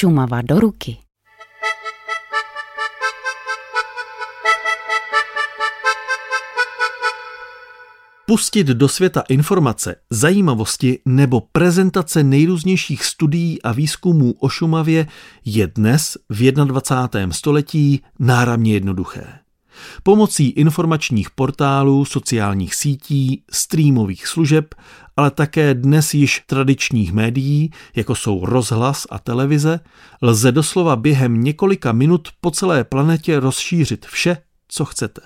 Šumava do ruky. Pustit do světa informace, zajímavosti nebo prezentace nejrůznějších studií a výzkumů o Šumavě je dnes v 21. století náramně jednoduché. Pomocí informačních portálů, sociálních sítí, streamových služeb, ale také dnes již tradičních médií, jako jsou rozhlas a televize, lze doslova během několika minut po celé planetě rozšířit vše, co chcete.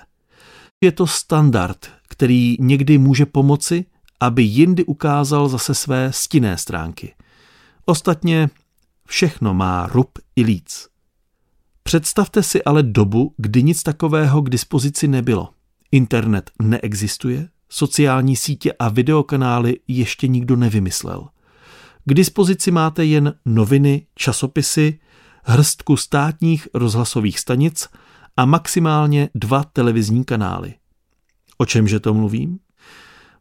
Je to standard, který někdy může pomoci, aby jindy ukázal zase své stinné stránky. Ostatně všechno má rub i líc. Představte si ale dobu, kdy nic takového k dispozici nebylo. Internet neexistuje, sociální sítě a videokanály ještě nikdo nevymyslel. K dispozici máte jen noviny, časopisy, hrstku státních rozhlasových stanic a maximálně dva televizní kanály. O čemže to mluvím?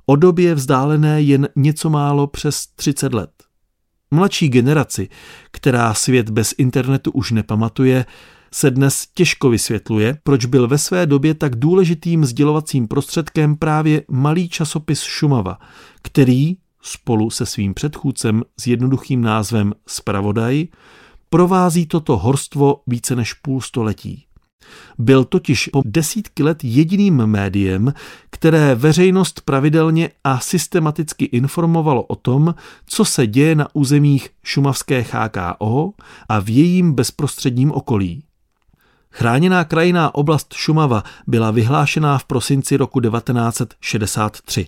O době vzdálené jen něco málo přes 30 let. Mladší generaci, která svět bez internetu už nepamatuje, se dnes těžko vysvětluje, proč byl ve své době tak důležitým sdělovacím prostředkem právě malý časopis Šumava, který spolu se svým předchůdcem s jednoduchým názvem Spravodaj provází toto horstvo více než půl století. Byl totiž po desítky let jediným médiem, které veřejnost pravidelně a systematicky informovalo o tom, co se děje na územích šumavské HKO a v jejím bezprostředním okolí. Chráněná krajiná oblast Šumava byla vyhlášená v prosinci roku 1963.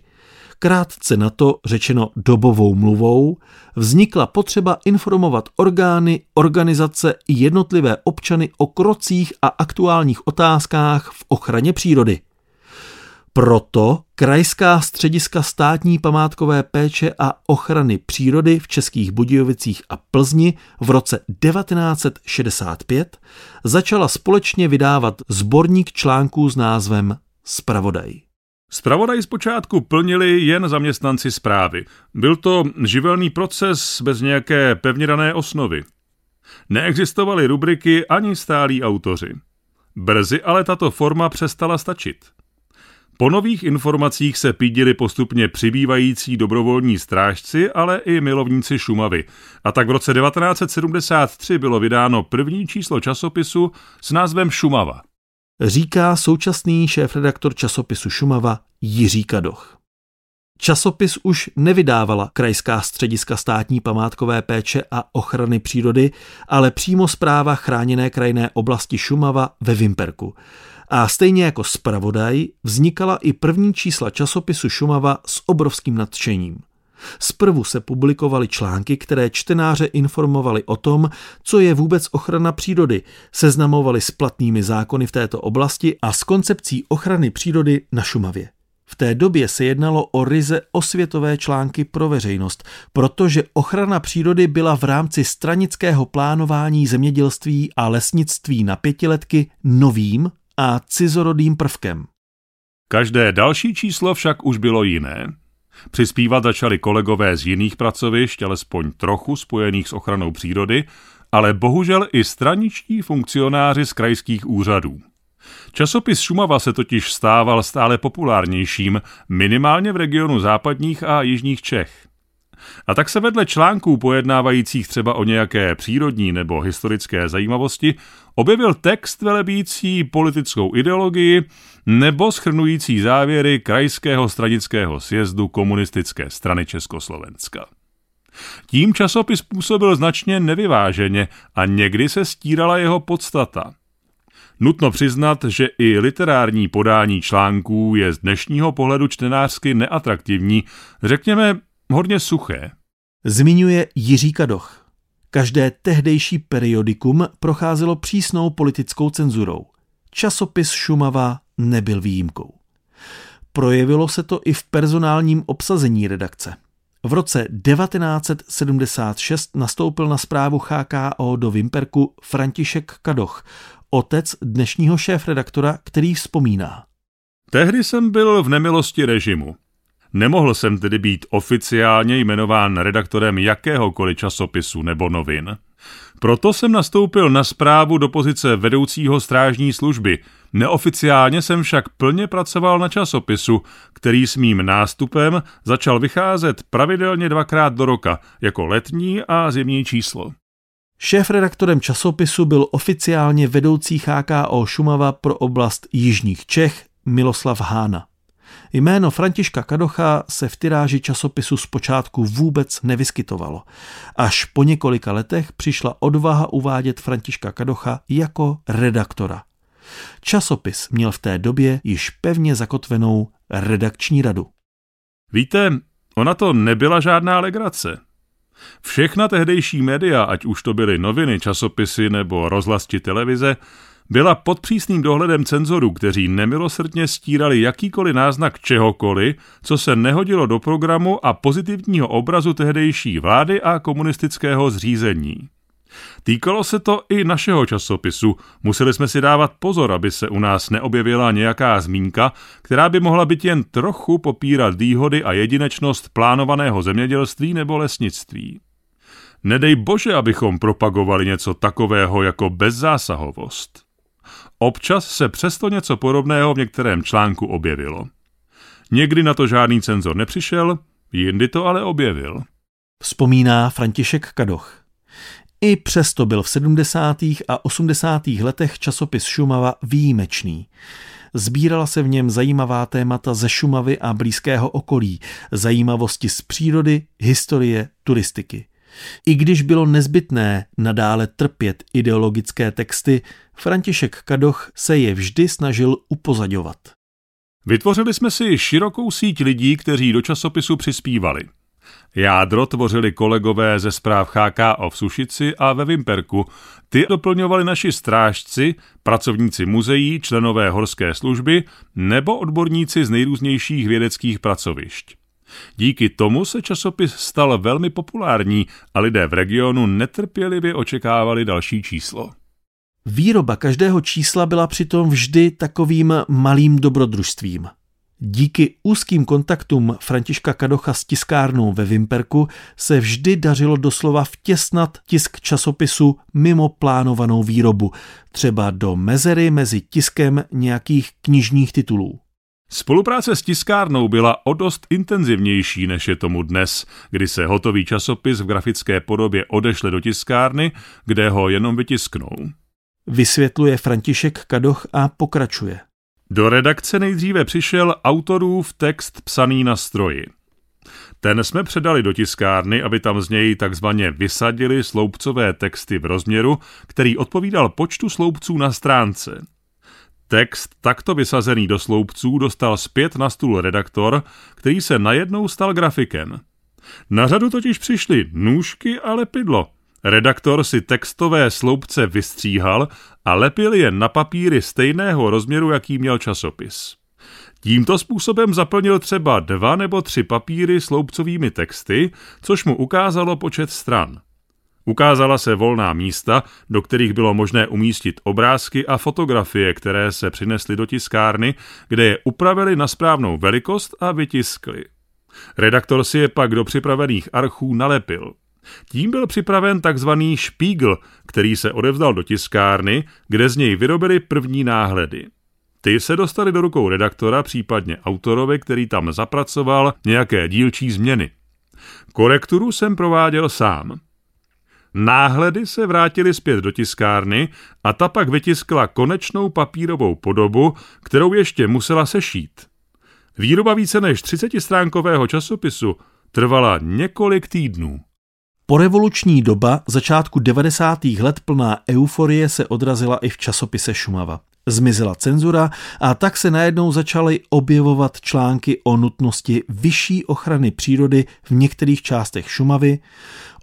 Krátce na to, řečeno dobovou mluvou, vznikla potřeba informovat orgány, organizace i jednotlivé občany o krocích a aktuálních otázkách v ochraně přírody. Proto krajská střediska státní památkové péče a ochrany přírody v Českých Budějovicích a Plzni v roce 1965 začala společně vydávat sborník článků s názvem Spravodaj. Spravodaj zpočátku plnili jen zaměstnanci zprávy. Byl to živelný proces bez nějaké pevně dané osnovy. Neexistovaly rubriky ani stálí autoři. Brzy ale tato forma přestala stačit. Po nových informacích se pídili postupně přibývající dobrovolní strážci, ale i milovníci Šumavy. A tak v roce 1973 bylo vydáno první číslo časopisu s názvem Šumava. Říká současný šéf-redaktor časopisu Šumava Jiří Kadoch. Časopis už nevydávala Krajská střediska státní památkové péče a ochrany přírody, ale přímo zpráva chráněné krajinné oblasti Šumava ve Vimperku. A stejně jako zpravodaj vznikala i první čísla časopisu Šumava s obrovským nadšením. Zprvu se publikovaly články, které čtenáře informovaly o tom, co je vůbec ochrana přírody, seznamovali s platnými zákony v této oblasti a s koncepcí ochrany přírody na Šumavě. V té době se jednalo o ryze osvětové články pro veřejnost, protože ochrana přírody byla v rámci stranického plánování zemědělství a lesnictví na pětiletky novým a cizorodým prvkem. Každé další číslo však už bylo jiné. Přispívat začali kolegové z jiných pracovišť, alespoň trochu spojených s ochranou přírody, ale bohužel i straničtí funkcionáři z krajských úřadů. Časopis Šumava se totiž stával stále populárnějším, minimálně v regionu západních a jižních Čech. A tak se vedle článků pojednávajících třeba o nějaké přírodní nebo historické zajímavosti objevil text velebící politickou ideologii nebo schrnující závěry Krajského stranického sjezdu komunistické strany Československa. Tím časopis působil značně nevyváženě a někdy se stírala jeho podstata. Nutno přiznat, že i literární podání článků je z dnešního pohledu čtenářsky neatraktivní, řekněme hodně suché. Zmiňuje Jiří Kadoch. Každé tehdejší periodikum procházelo přísnou politickou cenzurou. Časopis Šumava nebyl výjimkou. Projevilo se to i v personálním obsazení redakce. V roce 1976 nastoupil na zprávu HKO do Vimperku František Kadoch, otec dnešního šéf-redaktora, který vzpomíná. Tehdy jsem byl v nemilosti režimu. Nemohl jsem tedy být oficiálně jmenován redaktorem jakéhokoliv časopisu nebo novin. Proto jsem nastoupil na zprávu do pozice vedoucího strážní služby. Neoficiálně jsem však plně pracoval na časopisu, který s mým nástupem začal vycházet pravidelně dvakrát do roka, jako letní a zimní číslo. Šéf-redaktorem časopisu byl oficiálně vedoucí HKO Šumava pro oblast Jižních Čech Miloslav Hána. Jméno Františka Kadocha se v tyráži časopisu zpočátku vůbec nevyskytovalo. Až po několika letech přišla odvaha uvádět Františka Kadocha jako redaktora. Časopis měl v té době již pevně zakotvenou redakční radu. Víte, ona to nebyla žádná legrace. Všechna tehdejší média, ať už to byly noviny, časopisy nebo rozhlas či televize, byla pod přísným dohledem cenzorů, kteří nemilosrdně stírali jakýkoliv náznak čehokoliv, co se nehodilo do programu a pozitivního obrazu tehdejší vlády a komunistického zřízení. Týkalo se to i našeho časopisu. Museli jsme si dávat pozor, aby se u nás neobjevila nějaká zmínka, která by mohla být jen trochu popírat výhody a jedinečnost plánovaného zemědělství nebo lesnictví. Nedej bože, abychom propagovali něco takového jako bezzásahovost. Občas se přesto něco podobného v některém článku objevilo. Někdy na to žádný cenzor nepřišel, jindy to ale objevil. Vzpomíná František Kadoch. I přesto byl v 70. a 80. letech časopis Šumava výjimečný. Zbírala se v něm zajímavá témata ze Šumavy a blízkého okolí, zajímavosti z přírody, historie, turistiky. I když bylo nezbytné nadále trpět ideologické texty, František Kadoch se je vždy snažil upozadovat. Vytvořili jsme si širokou síť lidí, kteří do časopisu přispívali. Jádro tvořili kolegové ze zpráv HKO v Sušici a ve Vimperku. Ty doplňovali naši strážci, pracovníci muzeí, členové horské služby nebo odborníci z nejrůznějších vědeckých pracovišť. Díky tomu se časopis stal velmi populární a lidé v regionu netrpělivě očekávali další číslo. Výroba každého čísla byla přitom vždy takovým malým dobrodružstvím. Díky úzkým kontaktům Františka Kadocha s tiskárnou ve Vimperku se vždy dařilo doslova vtěsnat tisk časopisu mimo plánovanou výrobu, třeba do mezery mezi tiskem nějakých knižních titulů. Spolupráce s tiskárnou byla o dost intenzivnější, než je tomu dnes, kdy se hotový časopis v grafické podobě odešle do tiskárny, kde ho jenom vytisknou. Vysvětluje František Kadoch a pokračuje. Do redakce nejdříve přišel autorův text psaný na stroji. Ten jsme předali do tiskárny, aby tam z něj takzvaně vysadili sloupcové texty v rozměru, který odpovídal počtu sloupců na stránce. Text takto vysazený do sloupců dostal zpět na stůl redaktor, který se najednou stal grafikem. Na řadu totiž přišly nůžky a lepidlo. Redaktor si textové sloupce vystříhal a lepil je na papíry stejného rozměru, jaký měl časopis. Tímto způsobem zaplnil třeba dva nebo tři papíry sloupcovými texty, což mu ukázalo počet stran. Ukázala se volná místa, do kterých bylo možné umístit obrázky a fotografie, které se přinesly do tiskárny, kde je upravili na správnou velikost a vytiskli. Redaktor si je pak do připravených archů nalepil. Tím byl připraven takzvaný špígl, který se odevzdal do tiskárny, kde z něj vyrobili první náhledy. Ty se dostali do rukou redaktora, případně autorovi, který tam zapracoval nějaké dílčí změny. Korekturu jsem prováděl sám. Náhledy se vrátily zpět do tiskárny a ta pak vytiskla konečnou papírovou podobu, kterou ještě musela sešít. Výroba více než 30 stránkového časopisu trvala několik týdnů. Porevoluční doba začátku 90. let plná euforie se odrazila i v časopise Šumava. Zmizela cenzura a tak se najednou začaly objevovat články o nutnosti vyšší ochrany přírody v některých částech Šumavy,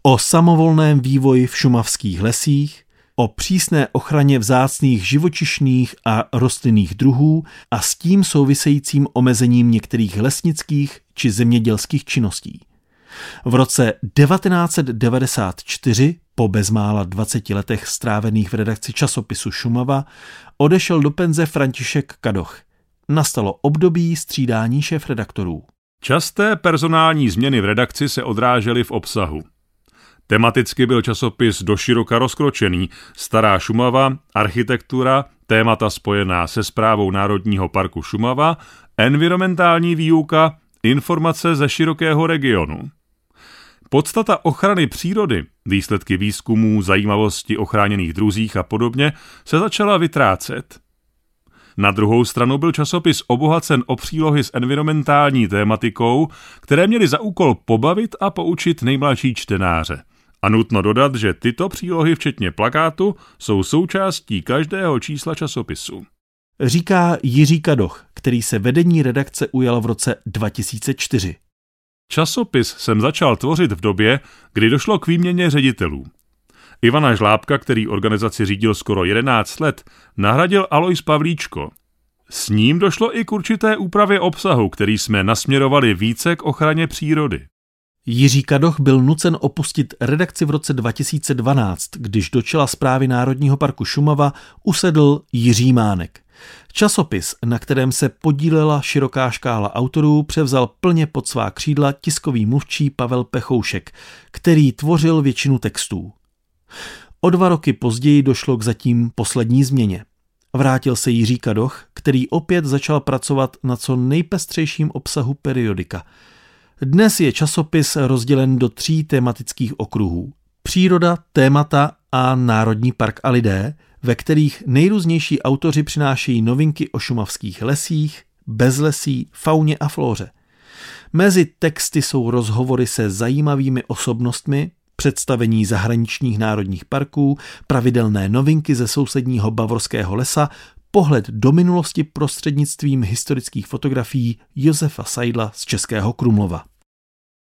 o samovolném vývoji v šumavských lesích, o přísné ochraně vzácných živočišných a rostlinných druhů a s tím souvisejícím omezením některých lesnických či zemědělských činností. V roce 1994, po bezmála 20 letech strávených v redakci časopisu Šumava, odešel do penze František Kadoch. Nastalo období střídání šéf-redaktorů. Časté personální změny v redakci se odrážely v obsahu. Tematicky byl časopis doširoka rozkročený. Stará Šumava, architektura, témata spojená se zprávou Národního parku Šumava, environmentální výuka, informace ze širokého regionu. Podstata ochrany přírody, výsledky výzkumů, zajímavosti o chráněných druzích a podobně se začala vytrácet. Na druhou stranu byl časopis obohacen o přílohy s environmentální tématikou, které měly za úkol pobavit a poučit nejmladší čtenáře. A nutno dodat, že tyto přílohy, včetně plakátu, jsou součástí každého čísla časopisu. Říká Jiří Kadoch, který se vedení redakce ujal v roce 2004. Časopis jsem začal tvořit v době, kdy došlo k výměně ředitelů. Ivana Žlábka, který organizaci řídil skoro 11 let, nahradil Alois Pavlíčko. S ním došlo i k určité úpravě obsahu, který jsme nasměrovali více k ochraně přírody. Jiří Kadoch byl nucen opustit redakci v roce 2012, když do čela zprávy Národního parku Šumava usedl Jiří Mánek. Časopis, na kterém se podílela široká škála autorů, převzal plně pod svá křídla tiskový mluvčí Pavel Pechoušek, který tvořil většinu textů. O dva roky později došlo k zatím poslední změně. Vrátil se Jiří Kadoch, který opět začal pracovat na co nejpestřejším obsahu periodika. Dnes je časopis rozdělen do tří tematických okruhů. Příroda, témata a Národní park a lidé, ve kterých nejrůznější autoři přinášejí novinky o šumavských lesích, bezlesí, fauně a flóře. Mezi texty jsou rozhovory se zajímavými osobnostmi, představení zahraničních národních parků, pravidelné novinky ze sousedního Bavorského lesa, pohled do minulosti prostřednictvím historických fotografií Josefa Sajdla z Českého Krumlova.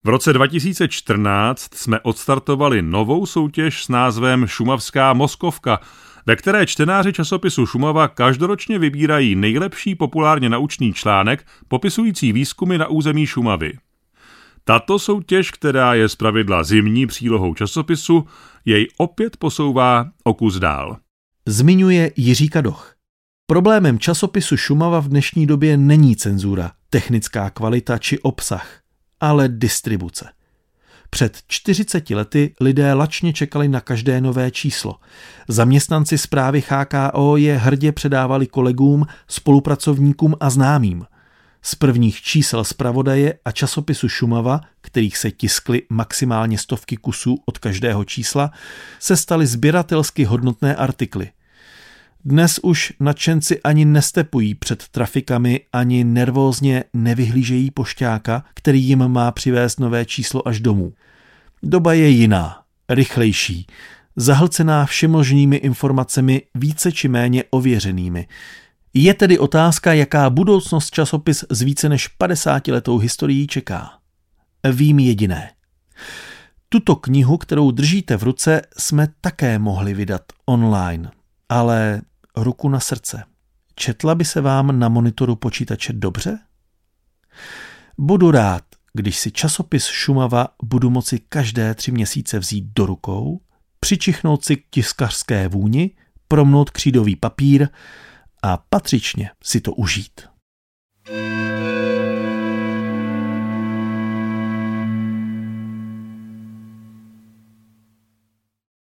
V roce 2014 jsme odstartovali novou soutěž s názvem Šumavská Moskovka, ve které čtenáři časopisu Šumava každoročně vybírají nejlepší populárně naučný článek popisující výzkumy na území Šumavy. Tato soutěž, která je zpravidla zimní přílohou časopisu, jej opět posouvá o kus dál. Zmiňuje Jiří Kadoch. Problémem časopisu Šumava v dnešní době není cenzura, technická kvalita či obsah, ale distribuce. Před 40 lety lidé lačně čekali na každé nové číslo. Zaměstnanci zprávy HKO je hrdě předávali kolegům, spolupracovníkům a známým. Z prvních čísel zpravodaje a časopisu Šumava, kterých se tiskly maximálně stovky kusů od každého čísla, se staly sběratelsky hodnotné artikly. Dnes už nadšenci ani nestepují před trafikami, ani nervózně nevyhlížejí pošťáka, který jim má přivést nové číslo až domů. Doba je jiná, rychlejší, zahlcená všemožnými informacemi více či méně ověřenými. Je tedy otázka, jaká budoucnost časopis s více než 50 letou historií čeká. Vím jediné. Tuto knihu, kterou držíte v ruce, jsme také mohli vydat online, ale ruku na srdce. Četla by se vám na monitoru počítače dobře? Budu rád, když si časopis Šumava budu moci každé tři měsíce vzít do rukou, přičichnout si k tiskařské vůni, promnout křídový papír a patřičně si to užít. thank you